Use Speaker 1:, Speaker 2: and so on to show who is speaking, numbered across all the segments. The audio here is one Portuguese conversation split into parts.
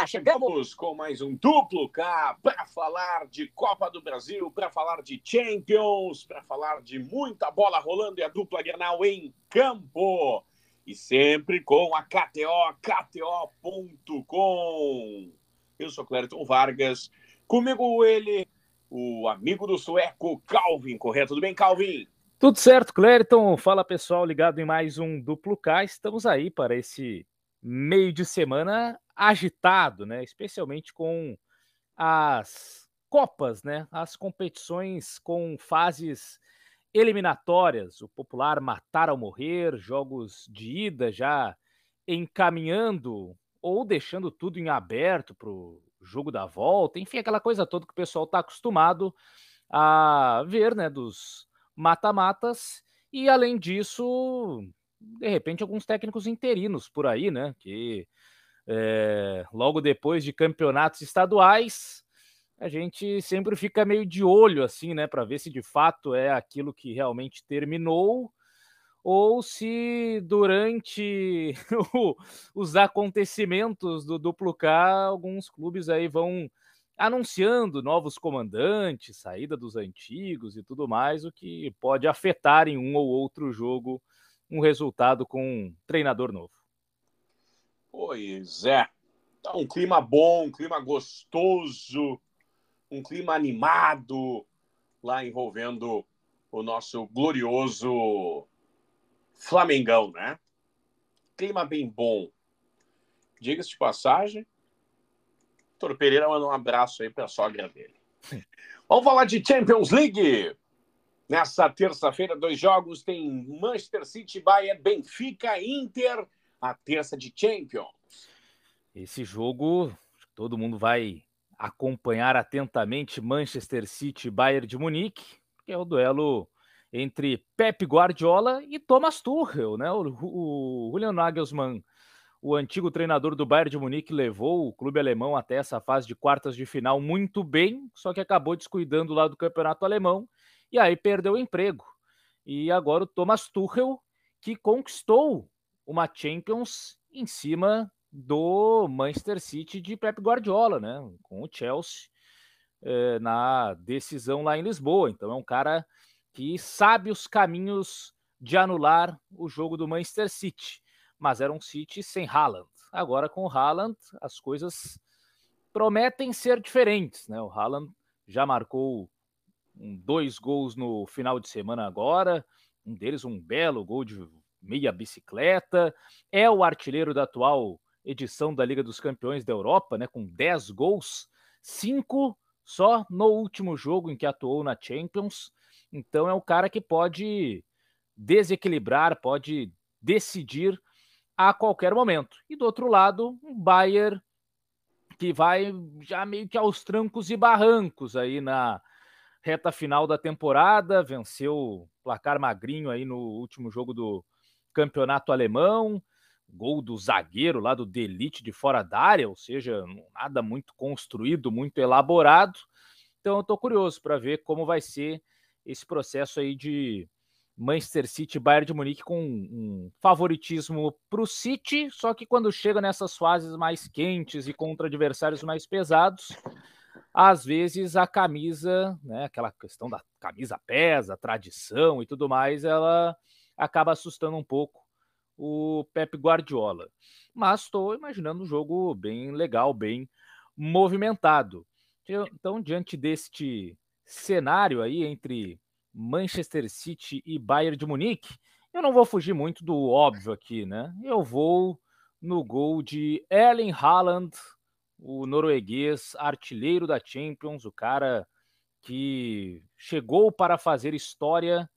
Speaker 1: K, chegamos com mais um duplo K para falar de Copa do Brasil, para falar de Champions, para falar de muita bola rolando e a dupla Grenal em campo. E sempre com a KTO, KTO.com. Eu sou Clériton Vargas, comigo ele, o amigo do sueco, Calvin Correia. Tudo bem, Calvin?
Speaker 2: Tudo certo, Clériton. Fala pessoal, ligado em mais um duplo K. Estamos aí para esse meio de semana agitado, né? Especialmente com as Copas, né? As competições com fases eliminatórias, o popular matar ao morrer, jogos de ida já encaminhando ou deixando tudo em aberto para o jogo da volta, enfim, aquela coisa toda que o pessoal está acostumado a ver, né? Dos mata-matas. E além disso, de repente, alguns técnicos interinos por aí, né? Que é, logo depois de campeonatos estaduais, a gente sempre fica meio de olho, assim, né? Para ver se de fato é aquilo que realmente terminou ou se durante os acontecimentos do duplo K, alguns clubes aí vão anunciando novos comandantes, saída dos antigos e tudo mais, o que pode afetar em um ou outro jogo um resultado com um treinador novo.
Speaker 1: Pois é. Tá um clima bom, um clima gostoso, um clima animado lá envolvendo o nosso glorioso Flamengão, né? Clima bem bom. Diga-se de passagem, Doutor Pereira manda um abraço aí para a sogra dele. Vamos falar de Champions League. Nessa terça-feira, dois jogos tem Manchester City, Bayern, Benfica, Inter, a terça de Champions.
Speaker 2: Esse jogo, todo mundo vai acompanhar atentamente Manchester City, Bayern de Munique, que é o duelo entre Pep Guardiola e Thomas Tuchel, né? O, o Julian Nagelsmann, o antigo treinador do Bayern de Munique, levou o clube alemão até essa fase de quartas de final muito bem, só que acabou descuidando lá do campeonato alemão e aí perdeu o emprego. E agora o Thomas Tuchel, que conquistou uma Champions em cima do Manchester City de Pep Guardiola, né? Com o Chelsea eh, na decisão lá em Lisboa. Então é um cara que sabe os caminhos de anular o jogo do Manchester City. Mas era um City sem Haaland. Agora com o Haaland as coisas prometem ser diferentes, né? O Haaland já marcou um, dois gols no final de semana agora, um deles um belo gol de meia bicicleta, é o artilheiro da atual edição da Liga dos Campeões da Europa, né, com 10 gols, 5 só no último jogo em que atuou na Champions. Então é um cara que pode desequilibrar, pode decidir a qualquer momento. E do outro lado, um Bayern que vai já meio que aos trancos e barrancos aí na reta final da temporada, venceu placar magrinho aí no último jogo do campeonato alemão, gol do zagueiro lá do Delite de fora da área, ou seja, nada muito construído, muito elaborado. Então eu tô curioso para ver como vai ser esse processo aí de Manchester City Bayern de Munique com um favoritismo para o City, só que quando chega nessas fases mais quentes e contra adversários mais pesados, às vezes a camisa, né, aquela questão da camisa pesa, tradição e tudo mais, ela acaba assustando um pouco o Pep Guardiola. Mas estou imaginando um jogo bem legal, bem movimentado. Então, diante deste cenário aí entre Manchester City e Bayern de Munique, eu não vou fugir muito do óbvio aqui, né? Eu vou no gol de Erling Haaland o norueguês, artilheiro da Champions, o cara que chegou para fazer história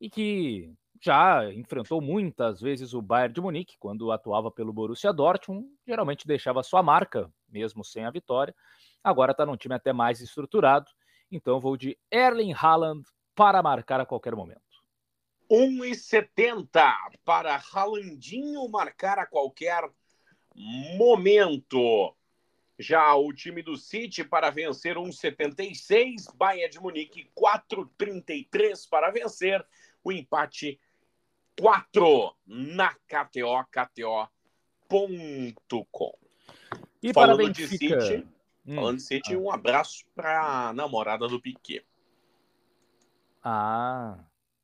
Speaker 2: e que já enfrentou muitas vezes o Bayern de Munique quando atuava pelo Borussia Dortmund, geralmente deixava sua marca, mesmo sem a vitória. Agora está num time até mais estruturado, então vou de Erling Haaland para marcar a qualquer momento.
Speaker 1: 1,70 para Haalandinho marcar a qualquer momento. Já o time do City para vencer 1,76, Bayern de Munique 4,33 para vencer, o empate 4 na KTO, KTO.com. E falando de City, hum. falando de City, ah. um abraço para namorada do Piquet.
Speaker 2: Ah,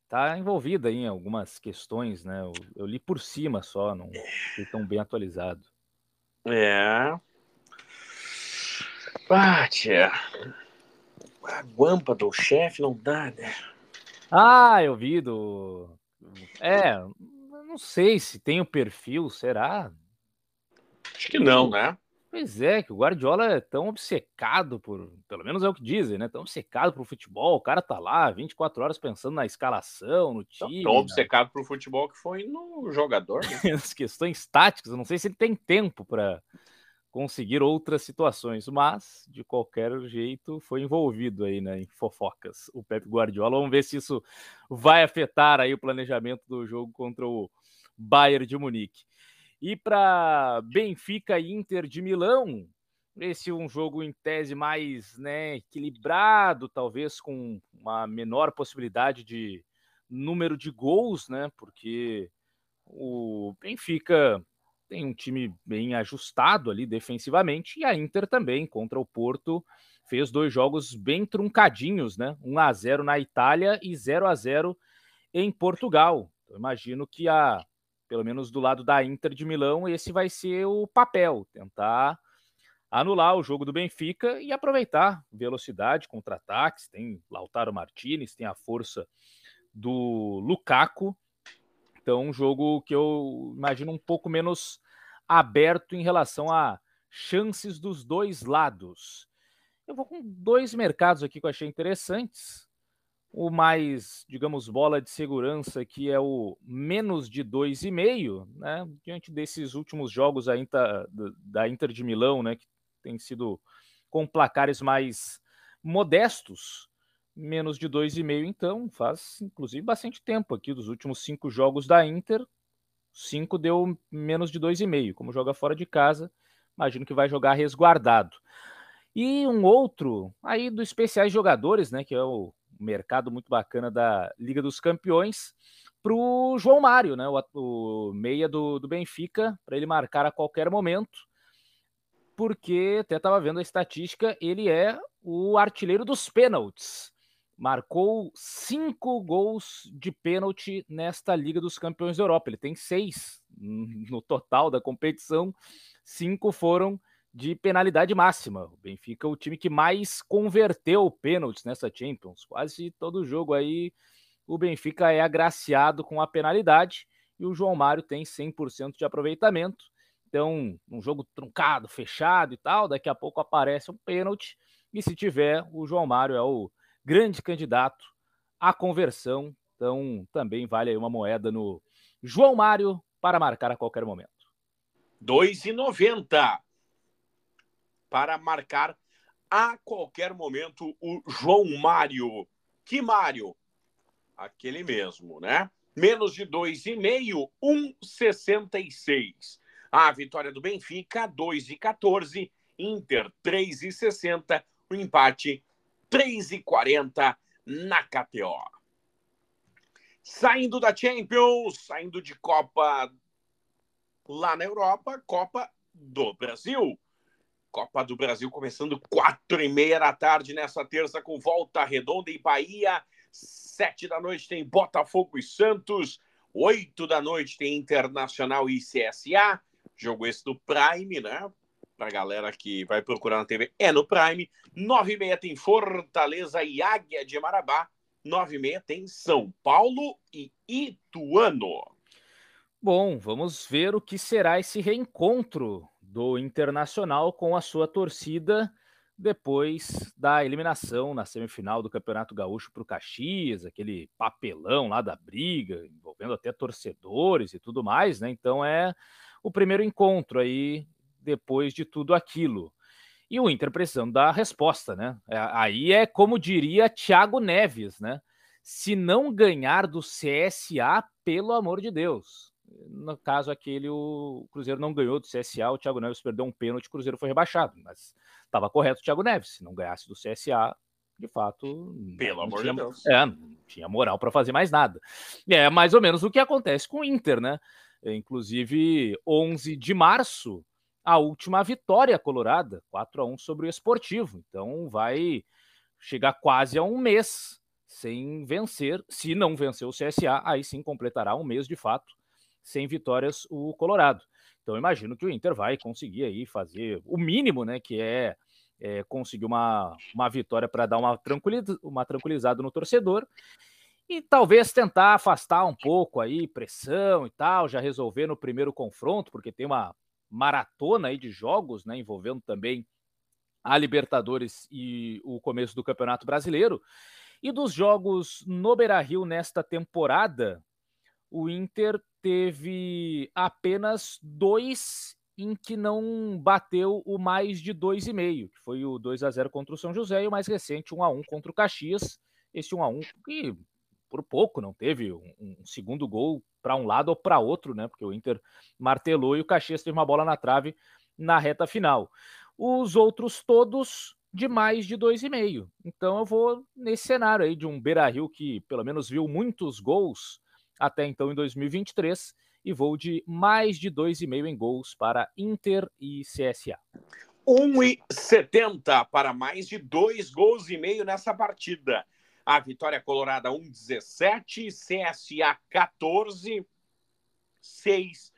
Speaker 2: tá envolvida em algumas questões, né? Eu, eu li por cima só, não fui tão bem atualizado.
Speaker 1: É. Ah, tia. A guampa do chefe não dá, né?
Speaker 2: Ah, eu vi do. É, não sei se tem o perfil, será?
Speaker 1: Acho que não, né?
Speaker 2: Pois é, que o Guardiola é tão obcecado por, pelo menos é o que dizem, né? Tão obcecado por futebol, o cara tá lá 24 horas pensando na escalação, no time.
Speaker 1: Tão obcecado por futebol que foi no jogador.
Speaker 2: Né? As questões táticas, eu não sei se ele tem tempo para conseguir outras situações, mas de qualquer jeito foi envolvido aí, né, em fofocas. O Pep Guardiola, vamos ver se isso vai afetar aí o planejamento do jogo contra o Bayern de Munique. E para Benfica e Inter de Milão, esse é um jogo em tese mais né, equilibrado, talvez com uma menor possibilidade de número de gols, né? Porque o Benfica tem um time bem ajustado ali defensivamente e a Inter também contra o Porto fez dois jogos bem truncadinhos, né? 1 a 0 na Itália e 0 a 0 em Portugal. Eu imagino que a pelo menos do lado da Inter de Milão, esse vai ser o papel, tentar anular o jogo do Benfica e aproveitar velocidade, contra-ataques, tem Lautaro Martinez, tem a força do Lukaku. Então, um jogo que eu imagino um pouco menos aberto em relação a chances dos dois lados. Eu vou com dois mercados aqui que eu achei interessantes o mais, digamos, bola de segurança, que é o menos de 2,5, né? Diante desses últimos jogos ainda da Inter de Milão, né? Que tem sido com placares mais modestos, menos de 2,5, então faz inclusive bastante tempo aqui dos últimos cinco jogos da Inter, cinco deu menos de 2,5. Como joga fora de casa, imagino que vai jogar resguardado. E um outro aí dos especiais jogadores, né? Que é o mercado muito bacana da Liga dos Campeões para o João Mário, né, o, o meia do, do Benfica, para ele marcar a qualquer momento, porque até estava vendo a estatística, ele é o artilheiro dos pênaltis. Marcou cinco gols de pênalti nesta Liga dos Campeões da Europa. Ele tem seis no total da competição, cinco foram de penalidade máxima. O Benfica é o time que mais converteu pênaltis nessa Champions. Quase todo jogo aí o Benfica é agraciado com a penalidade e o João Mário tem 100% de aproveitamento. Então, um jogo truncado, fechado e tal, daqui a pouco aparece um pênalti e se tiver, o João Mário é o grande candidato à conversão. Então, também vale aí uma moeda no João Mário para marcar a qualquer momento.
Speaker 1: 2,90 para marcar a qualquer momento o João Mário. Que Mário? Aquele mesmo, né? Menos de 2,5, 1,66. A vitória do Benfica, 2,14. Inter, 3,60. O empate, 3,40 na KTO. Saindo da Champions, saindo de Copa lá na Europa, Copa do Brasil. Copa do Brasil começando quatro e meia da tarde nessa terça com volta redonda em Bahia. Sete da noite tem Botafogo e Santos. Oito da noite tem Internacional e CSA. Jogo esse do Prime, né? Pra galera que vai procurar na TV, é no Prime. Nove e meia tem Fortaleza e Águia de Marabá. Nove e meia tem São Paulo e Ituano.
Speaker 2: Bom, vamos ver o que será esse reencontro do Internacional com a sua torcida depois da eliminação na semifinal do Campeonato Gaúcho para o Caxias, aquele papelão lá da briga, envolvendo até torcedores e tudo mais, né? Então é o primeiro encontro aí depois de tudo aquilo. E o Inter precisando dar resposta, né? É, aí é como diria Thiago Neves, né? Se não ganhar do CSA, pelo amor de Deus, no caso aquele, o Cruzeiro não ganhou do CSA, o Thiago Neves perdeu um pênalti, o Cruzeiro foi rebaixado. Mas estava correto o Thiago Neves. Se não ganhasse do CSA, de fato.
Speaker 1: Pelo amor
Speaker 2: tinha,
Speaker 1: de Deus.
Speaker 2: É, não tinha moral para fazer mais nada. É mais ou menos o que acontece com o Inter, né? Inclusive, 11 de março, a última vitória colorada, 4 a 1 sobre o Esportivo. Então vai chegar quase a um mês sem vencer. Se não vencer o CSA, aí sim completará um mês de fato sem vitórias o Colorado. Então imagino que o Inter vai conseguir aí fazer o mínimo, né, que é, é conseguir uma, uma vitória para dar uma, tranquiliz, uma tranquilizada no torcedor e talvez tentar afastar um pouco aí pressão e tal, já resolver no primeiro confronto, porque tem uma maratona aí de jogos, né, envolvendo também a Libertadores e o começo do Campeonato Brasileiro. E dos jogos no Beira-Rio nesta temporada, o Inter teve apenas dois em que não bateu o mais de 2,5, que foi o 2 a 0 contra o São José e o mais recente 1 a 1 contra o Caxias. Esse 1 a 1 que por pouco não teve um, um segundo gol para um lado ou para outro, né? Porque o Inter martelou e o Caxias teve uma bola na trave na reta final. Os outros todos de mais de 2,5. Então eu vou nesse cenário aí de um Beira-Rio que pelo menos viu muitos gols até então em 2023 e vou de mais de 2,5 em gols para Inter e CSA.
Speaker 1: 1,70 para mais de dois gols e meio nessa partida. A vitória colorada 1,17, CSA 14, 6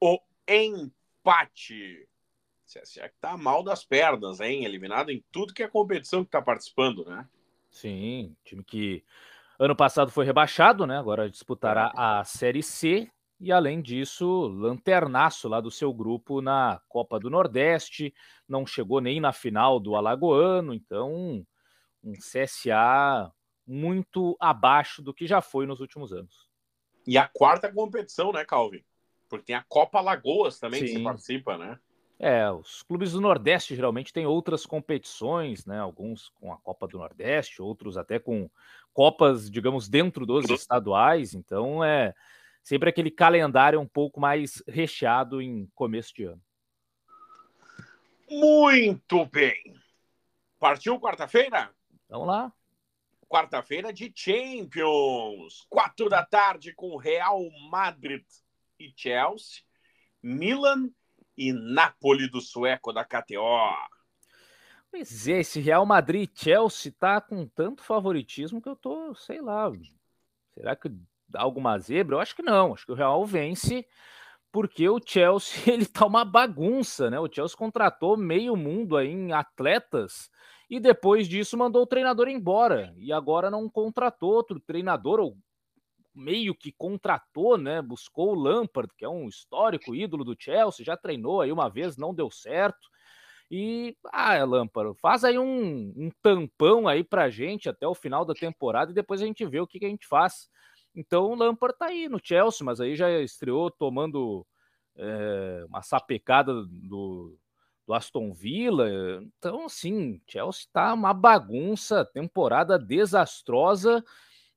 Speaker 1: o empate. CSA que tá mal das pernas, hein? Eliminado em tudo que é competição que tá participando, né?
Speaker 2: Sim, time que ano passado foi rebaixado, né? Agora disputará é. a Série C e além disso, lanternaço lá do seu grupo na Copa do Nordeste, não chegou nem na final do Alagoano, então um CSA muito abaixo do que já foi nos últimos anos.
Speaker 1: E a quarta competição, né, Calvin? Porque tem a Copa Lagoas também Sim. que você participa, né?
Speaker 2: É, os clubes do Nordeste geralmente têm outras competições, né? Alguns com a Copa do Nordeste, outros até com Copas, digamos, dentro dos estaduais. Então é sempre aquele calendário um pouco mais recheado em começo de ano.
Speaker 1: Muito bem. Partiu quarta-feira?
Speaker 2: Vamos lá
Speaker 1: quarta-feira de Champions. Quatro da tarde com Real Madrid e Chelsea. Milan e Napoli do sueco da KTO.
Speaker 2: Pois é, esse Real Madrid e Chelsea tá com tanto favoritismo que eu tô, sei lá, será que dá alguma zebra? Eu acho que não, acho que o Real vence porque o Chelsea ele tá uma bagunça, né? O Chelsea contratou meio mundo aí em atletas e depois disso mandou o treinador embora e agora não contratou outro treinador ou meio que contratou, né? Buscou o Lampard, que é um histórico ídolo do Chelsea, já treinou aí uma vez, não deu certo. E, ah, Lampard, faz aí um, um tampão aí pra gente até o final da temporada e depois a gente vê o que, que a gente faz. Então o Lampard tá aí no Chelsea, mas aí já estreou tomando é, uma sapecada do, do Aston Villa. Então, assim, Chelsea está uma bagunça, temporada desastrosa.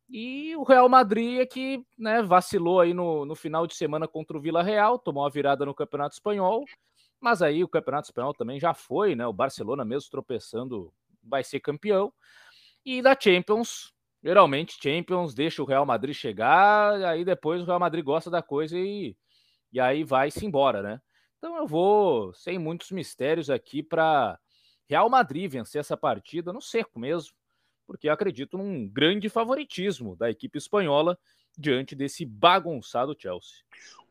Speaker 2: E o Real Madrid é que né, vacilou aí no, no final de semana contra o Vila Real, tomou a virada no Campeonato Espanhol, mas aí o Campeonato Espanhol também já foi, né? O Barcelona mesmo tropeçando vai ser campeão. E da Champions, geralmente Champions deixa o Real Madrid chegar, aí depois o Real Madrid gosta da coisa e, e aí vai-se embora, né? Então eu vou sem muitos mistérios aqui para Real Madrid vencer essa partida no seco mesmo, porque eu acredito num grande favoritismo da equipe espanhola diante desse bagunçado Chelsea.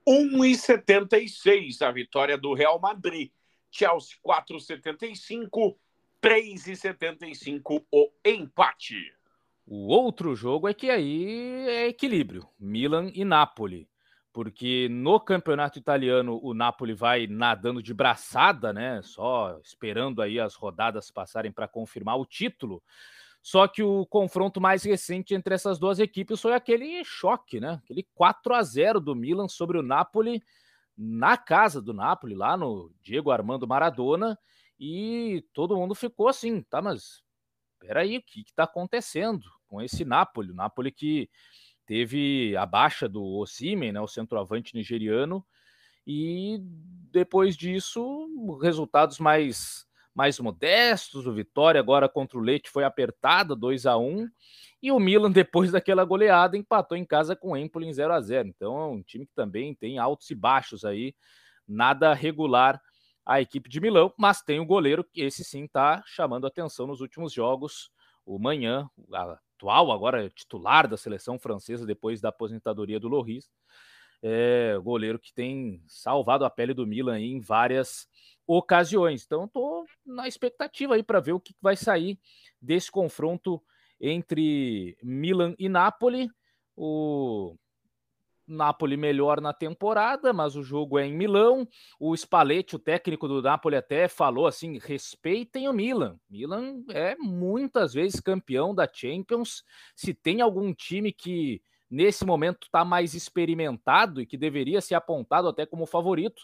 Speaker 1: 1,76 a vitória do Real Madrid. Chelsea 4,75, 3,75 o empate.
Speaker 2: O outro jogo é que aí é equilíbrio, Milan e Napoli porque no campeonato italiano o Napoli vai nadando de braçada, né? Só esperando aí as rodadas passarem para confirmar o título. Só que o confronto mais recente entre essas duas equipes foi aquele choque, né? Aquele 4 a 0 do Milan sobre o Napoli na casa do Napoli, lá no Diego Armando Maradona, e todo mundo ficou assim, tá, mas peraí, o que está acontecendo com esse Napoli? O Napoli que teve a baixa do Osimen, né, o centroavante nigeriano, e depois disso, resultados mais mais modestos, o Vitória agora contra o Leite foi apertada, 2 a 1 e o Milan, depois daquela goleada, empatou em casa com o Empoli em 0 a 0 Então é um time que também tem altos e baixos aí, nada regular a equipe de Milão, mas tem o goleiro que esse sim está chamando atenção nos últimos jogos. O Manhã, atual agora titular da seleção francesa depois da aposentadoria do Loris, é goleiro que tem salvado a pele do Milan em várias ocasiões. Então, estou na expectativa aí para ver o que vai sair desse confronto entre Milan e Napoli. O Napoli melhor na temporada, mas o jogo é em Milão. O Spalletti, o técnico do Napoli, até falou assim: respeitem o Milan. Milan é muitas vezes campeão da Champions. Se tem algum time que nesse momento está mais experimentado e que deveria ser apontado até como favorito,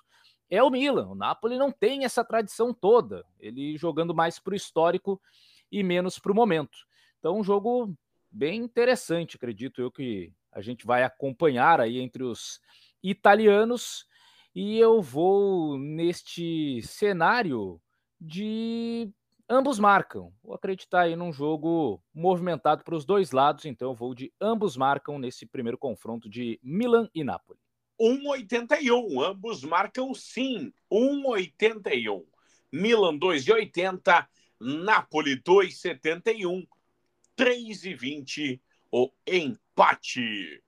Speaker 2: é o Milan. O Napoli não tem essa tradição toda. Ele jogando mais para o histórico e menos para o momento. Então, um jogo bem interessante, acredito eu que a gente vai acompanhar aí entre os italianos. E eu vou neste cenário de ambos marcam. Vou acreditar aí num jogo movimentado para os dois lados, então eu vou de ambos marcam nesse primeiro confronto de Milan e Napoli.
Speaker 1: 1,81. Ambos marcam sim. 1,81. Milan 2,80. Napoli 2,71. 3,20 o empate.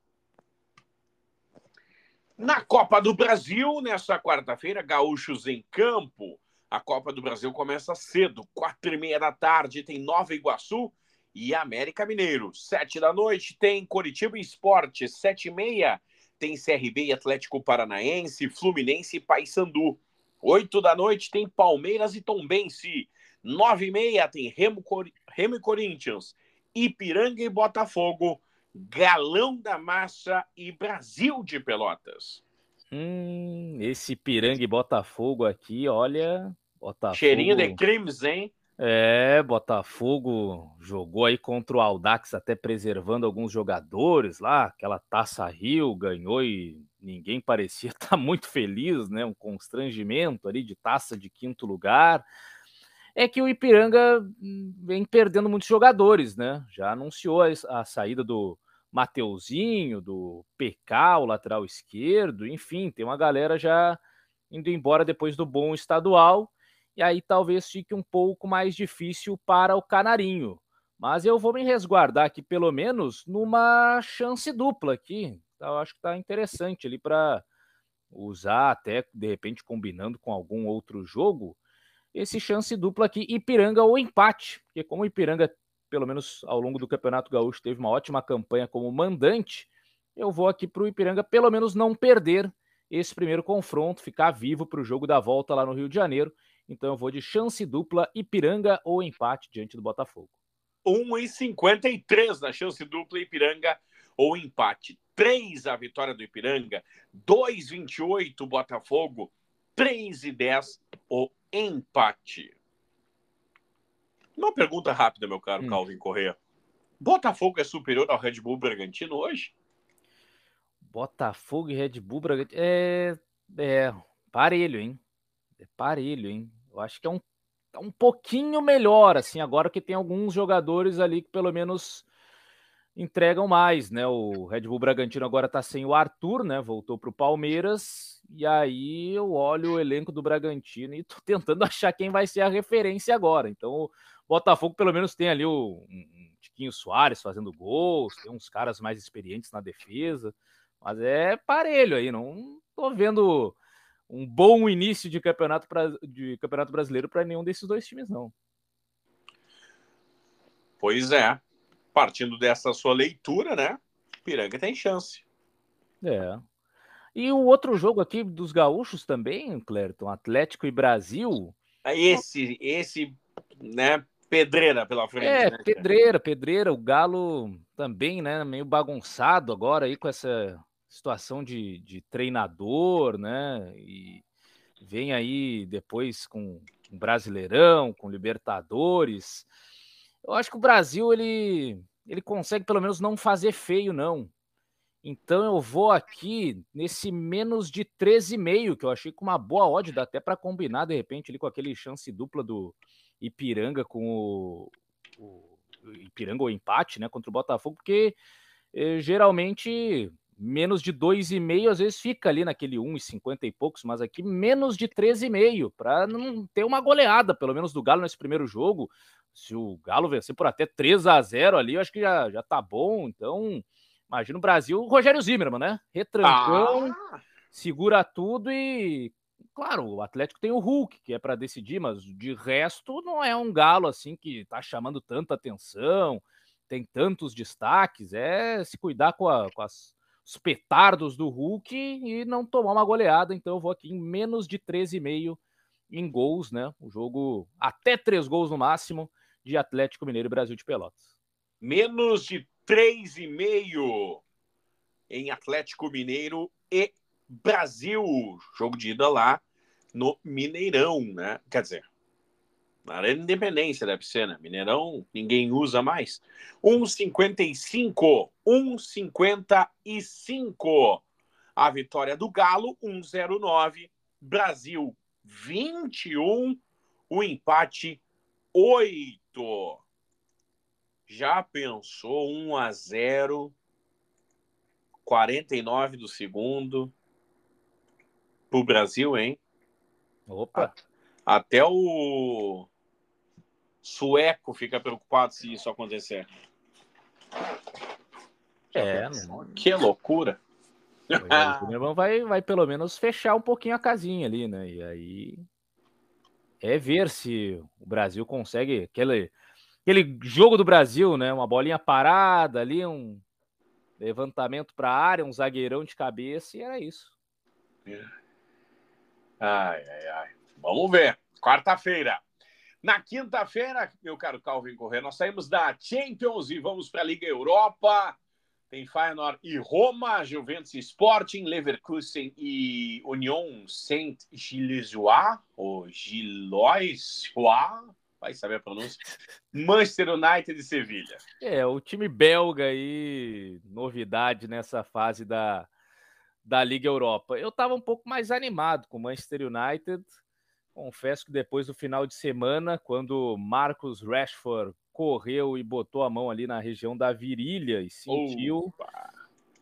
Speaker 1: Na Copa do Brasil, nessa quarta-feira, gaúchos em campo. A Copa do Brasil começa cedo, quatro e meia da tarde, tem Nova Iguaçu e América Mineiro. Sete da noite tem Coritiba Esporte, sete e meia tem CRB e Atlético Paranaense, Fluminense e Paysandu. Oito da noite tem Palmeiras e Tombense. Nove e meia tem Remo, Remo e Corinthians. Ipiranga e Botafogo, Galão da Massa e Brasil de Pelotas.
Speaker 2: Hum, esse Ipiranga e Botafogo aqui, olha. Botafogo...
Speaker 1: Cheirinho de crimes, hein?
Speaker 2: É, Botafogo jogou aí contra o Aldax, até preservando alguns jogadores lá. Aquela taça Rio ganhou e ninguém parecia estar muito feliz, né? Um constrangimento ali de taça de quinto lugar é que o Ipiranga hum, vem perdendo muitos jogadores, né? Já anunciou a, saída do Mateuzinho, do PK, o lateral esquerdo, enfim, tem uma galera já indo embora depois do bom estadual, e aí talvez fique um pouco mais difícil para o Canarinho. Mas eu vou me resguardar aqui, pelo menos, numa chance dupla aqui. Eu acho que está interessante ali para usar, até de repente combinando com algum outro jogo esse chance dupla aqui, Ipiranga ou empate, porque como Ipiranga, pelo menos ao longo do Campeonato Gaúcho, teve uma ótima campanha como mandante, eu vou aqui para o Ipiranga pelo menos não perder esse primeiro confronto, ficar vivo para o jogo da volta lá no Rio de Janeiro. Então eu vou de chance dupla, Ipiranga ou empate diante do Botafogo.
Speaker 1: 1,53 na chance dupla, Ipiranga ou empate. 3 a vitória do Ipiranga, 2,28 Botafogo, 3,10 o empate. Uma pergunta rápida, meu caro hum. Calvin Correa. Botafogo é superior ao Red Bull Bragantino hoje?
Speaker 2: Botafogo e Red Bull Bragantino. É, é parelho, hein? É parelho, hein? Eu acho que é um, é um pouquinho melhor, assim, agora que tem alguns jogadores ali que pelo menos entregam mais, né? O Red Bull Bragantino agora tá sem o Arthur, né? Voltou para o Palmeiras. E aí eu olho o elenco do Bragantino e tô tentando achar quem vai ser a referência agora. Então, o Botafogo pelo menos tem ali o um Tiquinho Soares fazendo gols, tem uns caras mais experientes na defesa, mas é parelho aí, não tô vendo um bom início de campeonato, pra, de campeonato brasileiro para nenhum desses dois times, não.
Speaker 1: Pois é partindo dessa sua leitura, né? Piranga tem chance.
Speaker 2: É. E o outro jogo aqui dos gaúchos também, Clériton, Atlético e Brasil.
Speaker 1: É esse, esse, né? Pedreira pela frente.
Speaker 2: É,
Speaker 1: né,
Speaker 2: pedreira, pedreira. O Galo também, né? Meio bagunçado agora aí com essa situação de, de treinador, né? E vem aí depois com, com Brasileirão, com Libertadores. Eu acho que o Brasil ele, ele consegue pelo menos não fazer feio, não. Então eu vou aqui nesse menos de 13,5, que eu achei com uma boa odd, dá até para combinar de repente ali com aquele chance dupla do Ipiranga com o, o Ipiranga ou empate, né, contra o Botafogo, porque eh, geralmente menos de 2,5, às vezes fica ali naquele 1,50 e poucos, mas aqui menos de 13,5, para não ter uma goleada, pelo menos do Galo nesse primeiro jogo. Se o Galo vencer por até 3 a 0 ali, eu acho que já, já tá bom. Então, imagina o Brasil, o Rogério Zimmermann, né? Retrancão, ah. segura tudo e. Claro, o Atlético tem o Hulk, que é para decidir, mas de resto não é um galo assim que tá chamando tanta atenção, tem tantos destaques. É se cuidar com, a, com as, os petardos do Hulk e não tomar uma goleada. Então eu vou aqui em menos de 13,5 em gols, né? O jogo até três gols no máximo de Atlético Mineiro e Brasil de Pelotas.
Speaker 1: Menos de 3,5 em Atlético Mineiro e Brasil. Jogo de ida lá no Mineirão, né? Quer dizer, na Arena Independência deve ser, né? Mineirão ninguém usa mais. 1,55. 1,55. A vitória do Galo, 1,09. Brasil, 21. O empate, 8. Já pensou 1 a 0 49 do segundo pro Brasil, hein?
Speaker 2: Opa!
Speaker 1: Até o sueco fica preocupado se isso acontecer.
Speaker 2: É, não...
Speaker 1: que loucura.
Speaker 2: O Mineirão vai, vai pelo menos fechar um pouquinho a casinha ali, né? E aí é ver se o Brasil consegue aquele, aquele jogo do Brasil, né? Uma bolinha parada ali, um levantamento para a área, um zagueirão de cabeça e era isso.
Speaker 1: Ai, ai, ai. Vamos ver. Quarta-feira. Na quinta-feira, meu caro Calvin Corrêa, nós saímos da Champions e vamos para a Liga Europa. Tem Feyenoord e Roma, Juventus Sporting, Leverkusen e Union Saint-Gilloise, ou Gilloise, vai saber a pronúncia, Manchester United e Sevilha.
Speaker 2: É, o time belga aí, novidade nessa fase da, da Liga Europa. Eu estava um pouco mais animado com o Manchester United, confesso que depois do final de semana, quando Marcos Rashford correu e botou a mão ali na região da virilha e sentiu Opa.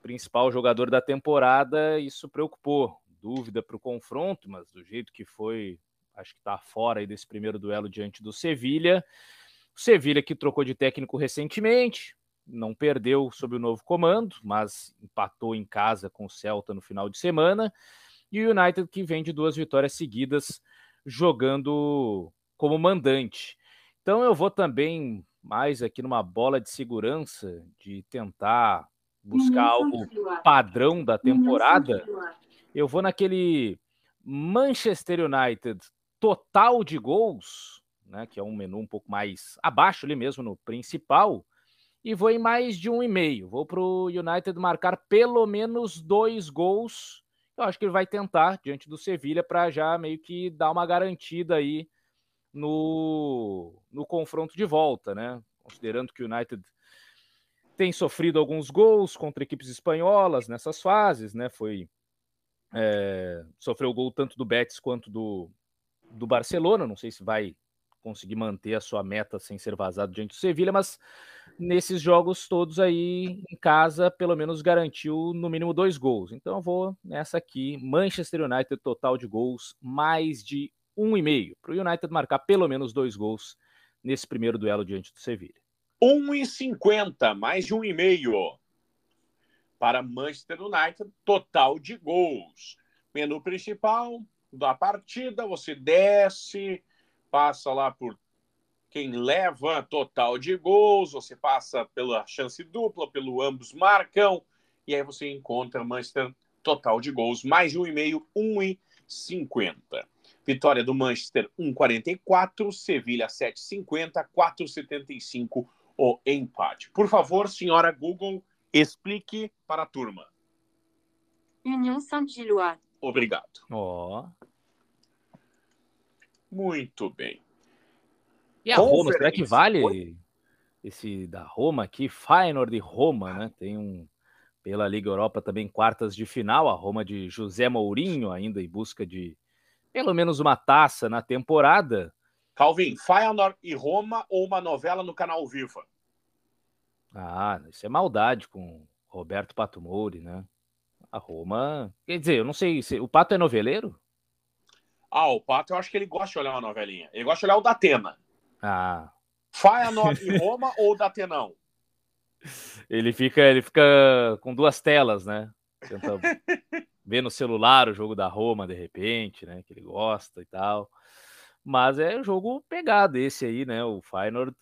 Speaker 2: principal jogador da temporada, isso preocupou. Dúvida para o confronto, mas do jeito que foi, acho que está fora aí desse primeiro duelo diante do Sevilha. O Sevilha que trocou de técnico recentemente, não perdeu sob o novo comando, mas empatou em casa com o Celta no final de semana. E o United que vem de duas vitórias seguidas jogando como mandante. Então eu vou também mais aqui numa bola de segurança de tentar buscar algo padrão da temporada. Eu vou naquele Manchester United total de gols, né, que é um menu um pouco mais abaixo ali mesmo no principal, e vou em mais de um e meio. Vou para o United marcar pelo menos dois gols. Eu acho que ele vai tentar diante do Sevilha para já meio que dar uma garantida aí no, no confronto de volta, né? Considerando que o United tem sofrido alguns gols contra equipes espanholas nessas fases, né? Foi é, sofreu gol tanto do Betis quanto do, do Barcelona. Não sei se vai conseguir manter a sua meta sem ser vazado diante do Sevilha, mas nesses jogos todos aí em casa, pelo menos garantiu no mínimo dois gols. Então eu vou nessa aqui, Manchester United total de gols, mais de um e meio, para o United marcar pelo menos dois gols nesse primeiro duelo diante do Sevilha.
Speaker 1: 1,50, mais de um e meio para Manchester United, total de gols. Menu principal da partida, você desce, passa lá por quem leva total de gols, você passa pela chance dupla, pelo ambos marcam, e aí você encontra Manchester total de gols, mais de 1,5, 1,50. Vitória do Manchester 1,44, Sevilha 7,50, 4,75 o empate. Por favor, senhora Google, explique para a turma.
Speaker 3: União Saint-Gilloise.
Speaker 1: Obrigado.
Speaker 2: Ó. Oh.
Speaker 1: Muito bem.
Speaker 2: E a Roma, será que vale esse da Roma aqui? Feyenoord de Roma, né? Tem um pela Liga Europa também quartas de final, a Roma de José Mourinho ainda em busca de pelo menos uma taça na temporada.
Speaker 1: Calvin, Feyenoord e Roma ou uma novela no canal Viva?
Speaker 2: Ah, isso é maldade com Roberto Patumori, né? A Roma. Quer dizer, eu não sei se. O Pato é noveleiro?
Speaker 1: Ah, o Pato, eu acho que ele gosta de olhar uma novelinha. Ele gosta de olhar o Datena.
Speaker 2: Ah.
Speaker 1: Feyenoord e Roma ou Datenão?
Speaker 2: Ele fica, ele fica com duas telas, né? Tenta ver no celular o jogo da Roma, de repente, né? Que ele gosta e tal. Mas é um jogo pegado esse aí, né? O Feyenoord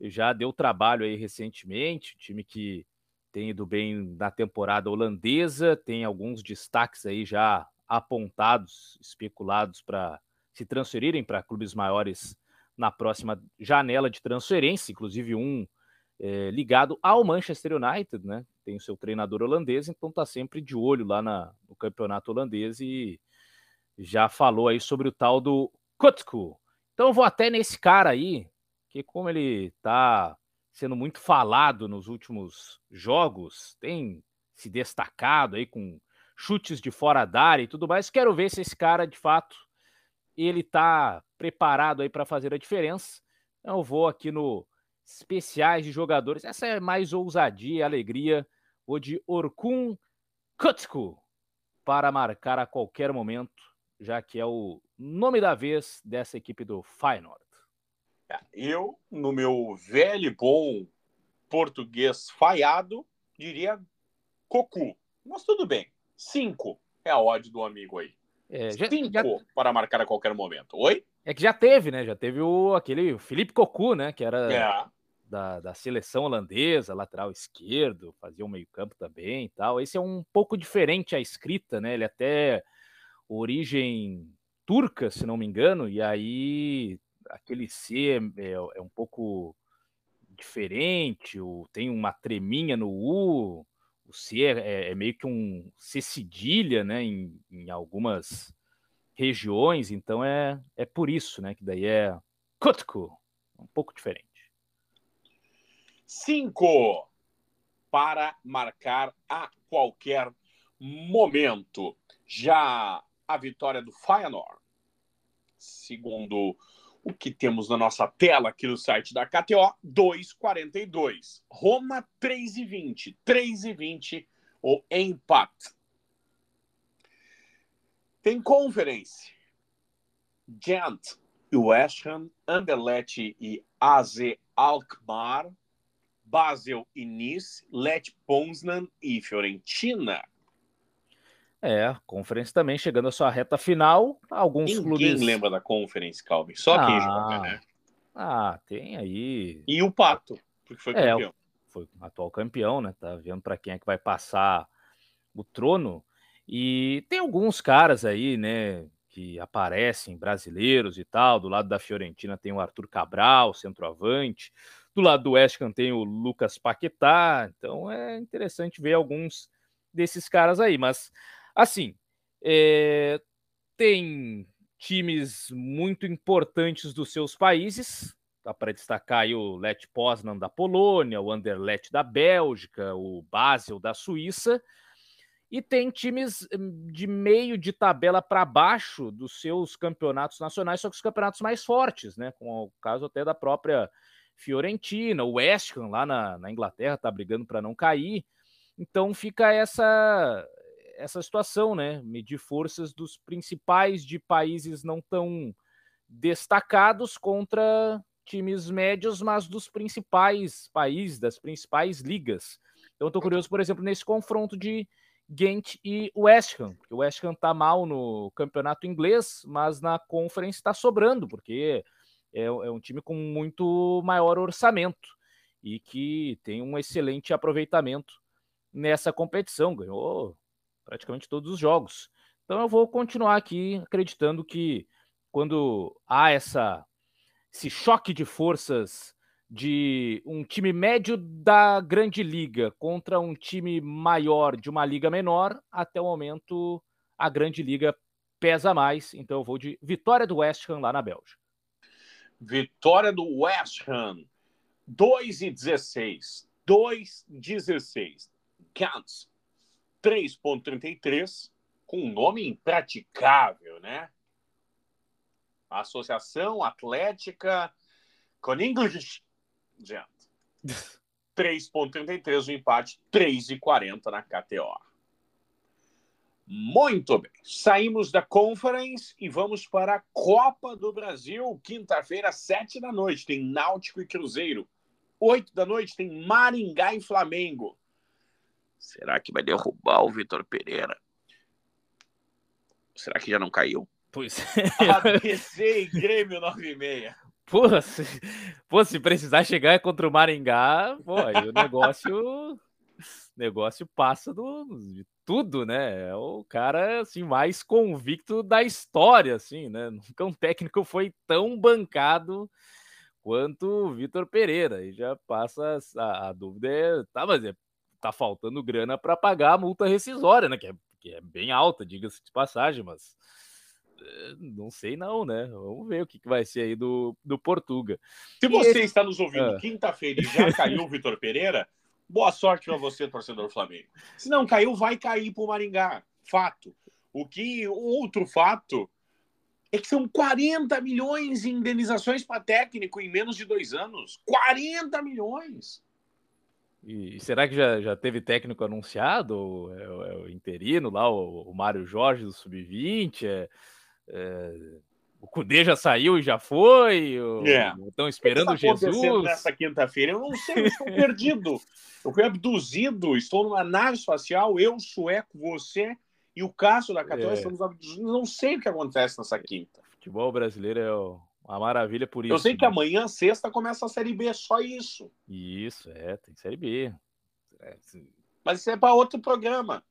Speaker 2: já deu trabalho aí recentemente, time que tem ido bem na temporada holandesa, tem alguns destaques aí já apontados, especulados para se transferirem para clubes maiores na próxima janela de transferência, inclusive um é, ligado ao Manchester United, né? Tem o seu treinador holandês, então está sempre de olho lá na, no campeonato holandês e já falou aí sobre o tal do Kutku. Então eu vou até nesse cara aí, que como ele está sendo muito falado nos últimos jogos, tem se destacado aí com chutes de fora da área e tudo mais. Quero ver se esse cara, de fato, ele está preparado aí para fazer a diferença. Eu vou aqui no especiais de jogadores. Essa é mais ousadia e alegria. Vou de Orkun Kutsko para marcar a qualquer momento, já que é o nome da vez dessa equipe do Feyenoord.
Speaker 1: É, eu, no meu velho e bom português falhado, diria Cocu. Mas tudo bem. Cinco é a odd do amigo aí. É, já, Cinco já... para marcar a qualquer momento. Oi?
Speaker 2: É que já teve, né? Já teve o aquele Felipe Cocu, né? Que era é. da, da seleção holandesa, lateral esquerdo, fazia o um meio-campo também e tal. Esse é um pouco diferente a escrita, né? Ele é até origem turca, se não me engano, e aí aquele C é, é, é um pouco diferente, o, tem uma treminha no U, o C é, é, é meio que um C cedilha, né, em, em, algumas regiões, então é, é por isso, né, que daí é Kutku, um pouco diferente.
Speaker 1: Cinco para marcar a qualquer momento. Já a vitória do Feyenoord, segundo o que temos na nossa tela aqui no site da KTO, 2,42. Roma, 3,20. 3,20 o empate. Tem conferência. Gent West Ham, Anderlecht e AZ Alkmaar, Basel e Nice, Lech Poznan e Fiorentina.
Speaker 2: É, a Conference também chegando à sua reta final. Alguns
Speaker 1: Ninguém
Speaker 2: clubes.
Speaker 1: Quem lembra da Conference, Calvin? Só ah, quem joga, né?
Speaker 2: Ah, tem aí.
Speaker 1: E o Pato, porque foi campeão. É,
Speaker 2: foi atual campeão, né? Tá vendo para quem é que vai passar o trono. E tem alguns caras aí, né? Que aparecem, brasileiros e tal. Do lado da Fiorentina tem o Arthur Cabral, centroavante. Do lado do West Ham tem o Lucas Paquetá. Então é interessante ver alguns desses caras aí. Mas Assim, é, tem times muito importantes dos seus países, dá para destacar o Let Poznan da Polônia, o Anderlecht da Bélgica, o Basel da Suíça, e tem times hum, de meio de tabela para baixo dos seus campeonatos nacionais, só que os campeonatos mais fortes, né? Com o caso até da própria Fiorentina, o West Ham lá na, na Inglaterra está brigando para não cair. Então fica essa essa situação, né? Medir forças dos principais de países não tão destacados contra times médios, mas dos principais países, das principais ligas. Então, estou curioso, por exemplo, nesse confronto de Ghent e West Ham. O West Ham está mal no campeonato inglês, mas na Conference está sobrando, porque é, é um time com muito maior orçamento e que tem um excelente aproveitamento nessa competição. Ganhou praticamente todos os jogos. Então eu vou continuar aqui acreditando que quando há essa esse choque de forças de um time médio da grande liga contra um time maior de uma liga menor, até o momento a grande liga pesa mais, então eu vou de vitória do West Ham lá na Bélgica.
Speaker 1: Vitória do West Ham 2 e 16. 2 16. Gantz 3.33, com um nome impraticável, né? Associação Atlética com English Gent. 3.33 o empate, 3,40 na KTO. Muito bem. Saímos da Conference e vamos para a Copa do Brasil. Quinta-feira, sete da noite, tem Náutico e Cruzeiro. Oito da noite tem Maringá e Flamengo. Será que vai derrubar o Vitor Pereira? Será que já não caiu?
Speaker 2: Pois
Speaker 1: ABC e Grêmio 9 e meia.
Speaker 2: Pô, se, pô, se precisar chegar contra o Maringá, pô, aí o negócio negócio passa do, de tudo, né? É o cara assim mais convicto da história, assim, né? Nunca um técnico foi tão bancado quanto o Vitor Pereira. E já passa a, a, dúvida é, tá, mas é, tá faltando grana para pagar a multa rescisória, né? Que é, que é bem alta, diga-se de passagem, mas eh, não sei não, né? Vamos ver o que, que vai ser aí do, do Portuga.
Speaker 1: Se você esse... está nos ouvindo ah. quinta-feira e já caiu o Vitor Pereira, Boa sorte para você, torcedor Flamengo. Se não caiu, vai cair para o Maringá. Fato. O que outro fato é que são 40 milhões em indenizações para técnico em menos de dois anos. 40 milhões.
Speaker 2: E será que já, já teve técnico anunciado? É, é o interino lá, o, o Mário Jorge do Sub-20? É, é, o Cudê já saiu e já foi?
Speaker 1: É.
Speaker 2: Estão esperando o que tá Jesus?
Speaker 1: nessa quinta-feira? Eu não sei, eu estou perdido. Eu fui abduzido, estou numa nave espacial, eu, sueco, você e o Cássio da Católica é. estamos abduzidos. Não sei o que acontece nessa quinta.
Speaker 2: Futebol brasileiro é uma maravilha por isso.
Speaker 1: Eu sei né? que amanhã, sexta, começa a Série B, só isso.
Speaker 2: Isso, é, tem Série B.
Speaker 1: É, Mas isso é para outro programa.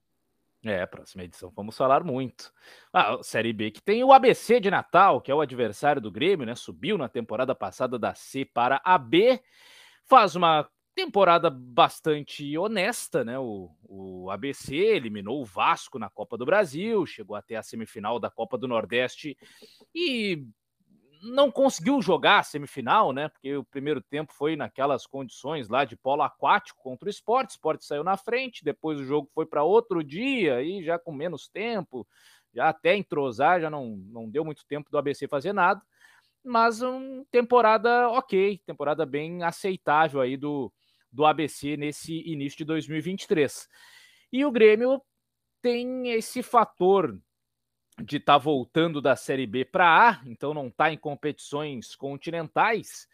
Speaker 2: É, próxima edição vamos falar muito. Ah, Série B que tem o ABC de Natal, que é o adversário do Grêmio, né? Subiu na temporada passada da C para a B. Faz uma temporada bastante honesta, né? O, o ABC eliminou o Vasco na Copa do Brasil, chegou até a semifinal da Copa do Nordeste e não conseguiu jogar a semifinal, né? Porque o primeiro tempo foi naquelas condições lá de polo aquático contra o esporte. O esporte saiu na frente, depois o jogo foi para outro dia, e já com menos tempo, já até entrosar, já não, não deu muito tempo do ABC fazer nada. Mas uma temporada ok, temporada bem aceitável aí do, do ABC nesse início de 2023. E o Grêmio tem esse fator de estar tá voltando da Série B para A, então não está em competições continentais,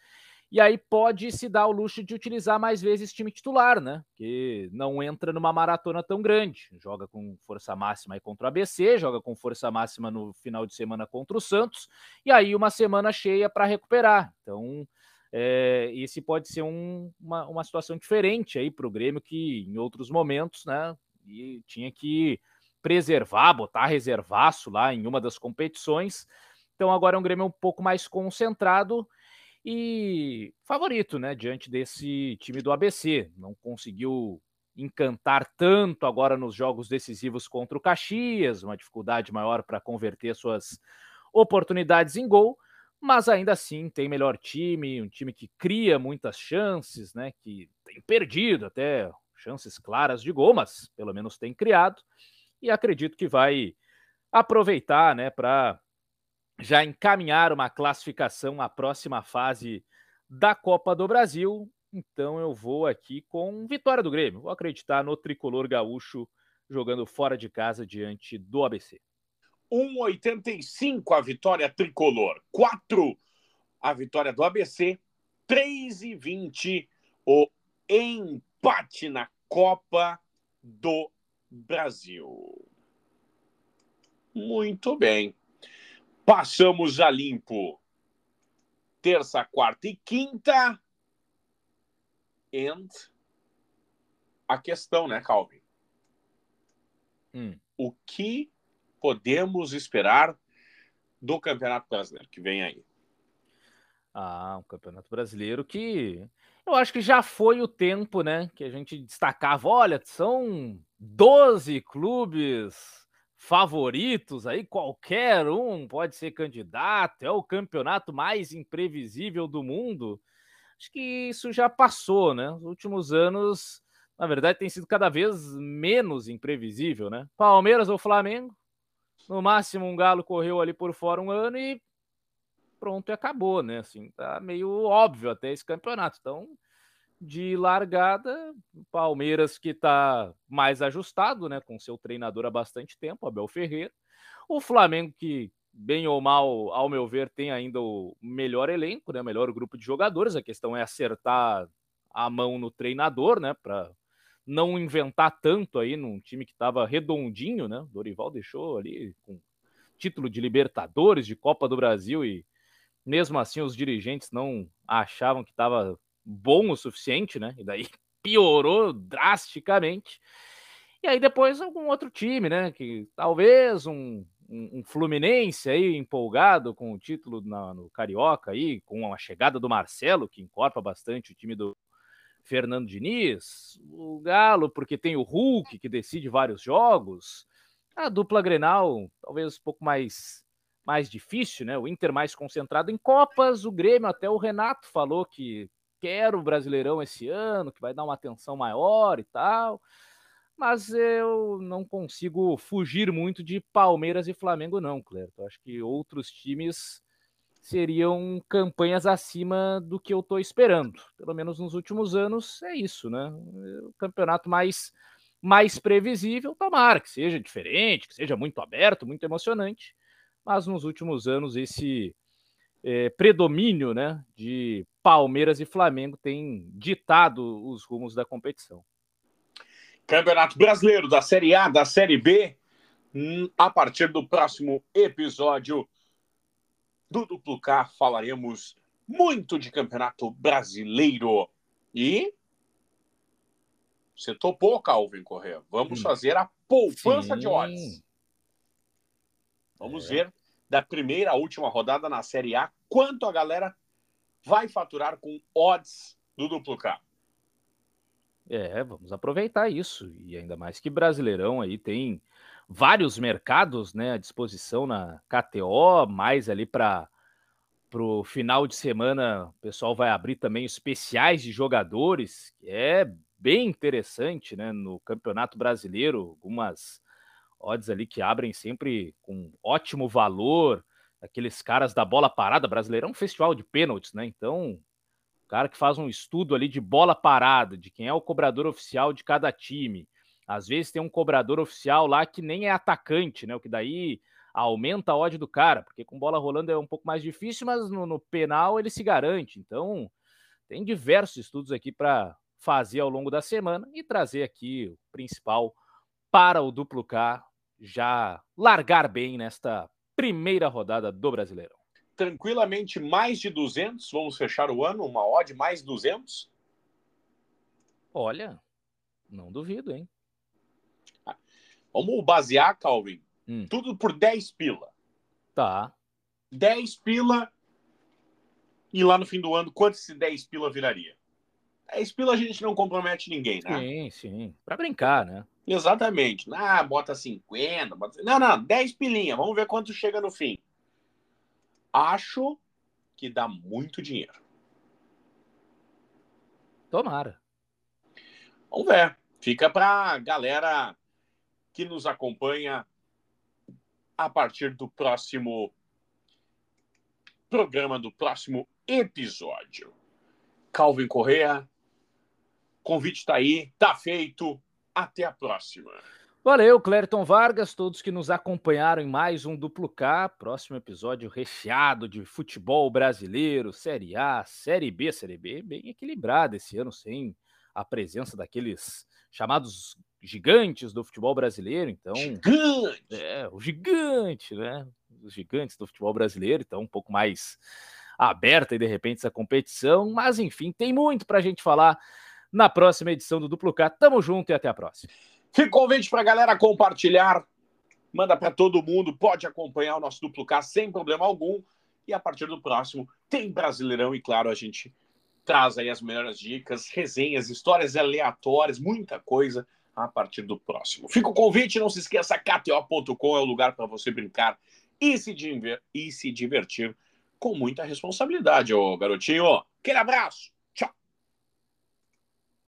Speaker 2: e aí pode se dar o luxo de utilizar mais vezes time titular, né? Que não entra numa maratona tão grande. Joga com força máxima aí contra o ABC, joga com força máxima no final de semana contra o Santos, e aí uma semana cheia para recuperar. Então, é, esse pode ser um, uma, uma situação diferente aí para o Grêmio, que em outros momentos, né? E tinha que preservar, botar reservaço lá em uma das competições. Então agora é um Grêmio um pouco mais concentrado e favorito, né, diante desse time do ABC. Não conseguiu encantar tanto agora nos jogos decisivos contra o Caxias, uma dificuldade maior para converter suas oportunidades em gol, mas ainda assim tem melhor time, um time que cria muitas chances, né, que tem perdido até chances claras de gol, mas pelo menos tem criado e acredito que vai aproveitar, né, para já encaminhar uma classificação à próxima fase da Copa do Brasil. Então eu vou aqui com vitória do Grêmio. Vou acreditar no tricolor gaúcho jogando fora de casa diante do ABC.
Speaker 1: 1,85 a vitória tricolor, 4 a vitória do ABC, 3,20 o empate na Copa do Brasil. Muito bem. Passamos a limpo. Terça, quarta e quinta. And a questão, né, Calvin? Hum. O que podemos esperar do Campeonato Brasileiro que vem aí?
Speaker 2: Ah, um Campeonato Brasileiro que eu acho que já foi o tempo, né? Que a gente destacava: olha, são 12 clubes favoritos aí, qualquer um pode ser candidato, é o campeonato mais imprevisível do mundo. Acho que isso já passou, né? Os últimos anos, na verdade, tem sido cada vez menos imprevisível, né? Palmeiras ou Flamengo, no máximo um galo correu ali por fora um ano e pronto, e acabou, né? Assim, tá meio óbvio até esse campeonato. Então, de largada, Palmeiras que está mais ajustado, né, com seu treinador há bastante tempo, Abel Ferreira. O Flamengo que bem ou mal, ao meu ver, tem ainda o melhor elenco, né, melhor grupo de jogadores. A questão é acertar a mão no treinador, né, para não inventar tanto aí num time que estava redondinho, né? Dorival deixou ali com título de Libertadores, de Copa do Brasil e mesmo assim os dirigentes não achavam que estava bom o suficiente, né? E daí piorou drasticamente. E aí depois algum outro time, né? Que talvez um, um, um Fluminense aí empolgado com o título na, no Carioca aí, com a chegada do Marcelo, que encorpa bastante o time do Fernando Diniz, o Galo, porque tem o Hulk que decide vários jogos. A dupla Grenal, talvez um pouco mais mais difícil, né? O Inter mais concentrado em Copas, o Grêmio, até o Renato falou que quer o Brasileirão esse ano, que vai dar uma atenção maior e tal. Mas eu não consigo fugir muito de Palmeiras e Flamengo, não, Cleber. Eu acho que outros times seriam campanhas acima do que eu estou esperando. Pelo menos nos últimos anos é isso, né? O campeonato mais mais previsível, tomara que seja diferente, que seja muito aberto, muito emocionante, mas nos últimos anos esse é, predomínio né, de Palmeiras e Flamengo tem ditado os rumos da competição.
Speaker 1: Campeonato Brasileiro da Série A, da Série B, hum, a partir do próximo episódio do Duplo K falaremos muito de Campeonato Brasileiro. E você topou, Calvin Correa. Vamos hum. fazer a poupança Sim. de odds. Vamos é. ver da primeira à última rodada na Série A, quanto a galera vai faturar com odds do duplo K.
Speaker 2: É, vamos aproveitar isso. E ainda mais que Brasileirão aí tem vários mercados né, à disposição na KTO, mais ali para o final de semana o pessoal vai abrir também especiais de jogadores, que é bem interessante né, no Campeonato Brasileiro, algumas odds ali que abrem sempre com ótimo valor, aqueles caras da bola parada brasileira, é um festival de pênaltis, né? Então, o cara que faz um estudo ali de bola parada, de quem é o cobrador oficial de cada time. Às vezes tem um cobrador oficial lá que nem é atacante, né? O que daí aumenta a odd do cara, porque com bola rolando é um pouco mais difícil, mas no, no penal ele se garante. Então, tem diversos estudos aqui para fazer ao longo da semana e trazer aqui o principal para o duplo K já largar bem nesta primeira rodada do Brasileirão.
Speaker 1: Tranquilamente mais de 200, vamos fechar o ano, uma odd mais 200?
Speaker 2: Olha, não duvido, hein?
Speaker 1: Vamos basear, Calvin, hum. tudo por 10 pila.
Speaker 2: Tá.
Speaker 1: 10 pila e lá no fim do ano, quanto esse 10 pila viraria? 10 pila a gente não compromete ninguém, né?
Speaker 2: Sim, sim. Para brincar, né?
Speaker 1: Exatamente. Ah, bota 50. Bota... Não, não, 10 pilinha. Vamos ver quanto chega no fim. Acho que dá muito dinheiro.
Speaker 2: Tomara.
Speaker 1: Vamos ver. Fica para galera que nos acompanha a partir do próximo programa, do próximo episódio. Calvin Correa, convite está aí, está feito. Até a próxima.
Speaker 2: Valeu, Clériton Vargas, todos que nos acompanharam em mais um Duplo K. Próximo episódio recheado de futebol brasileiro, Série A, Série B, Série B, bem equilibrado esse ano, sem a presença daqueles chamados gigantes do futebol brasileiro. Então,
Speaker 1: gigante!
Speaker 2: É, o gigante, né? Os gigantes do futebol brasileiro, então um pouco mais aberta e de repente essa competição, mas enfim, tem muito para a gente falar na próxima edição do Duplo K. Tamo junto e até a próxima.
Speaker 1: Fica o convite para a galera compartilhar. Manda para todo mundo, pode acompanhar o nosso Duplo K sem problema algum. E a partir do próximo tem Brasileirão e claro, a gente traz aí as melhores dicas, resenhas, histórias aleatórias, muita coisa a partir do próximo. Fica o convite, não se esqueça, KTO.com é o lugar para você brincar e se, e se divertir com muita responsabilidade, ô garotinho. Aquele abraço!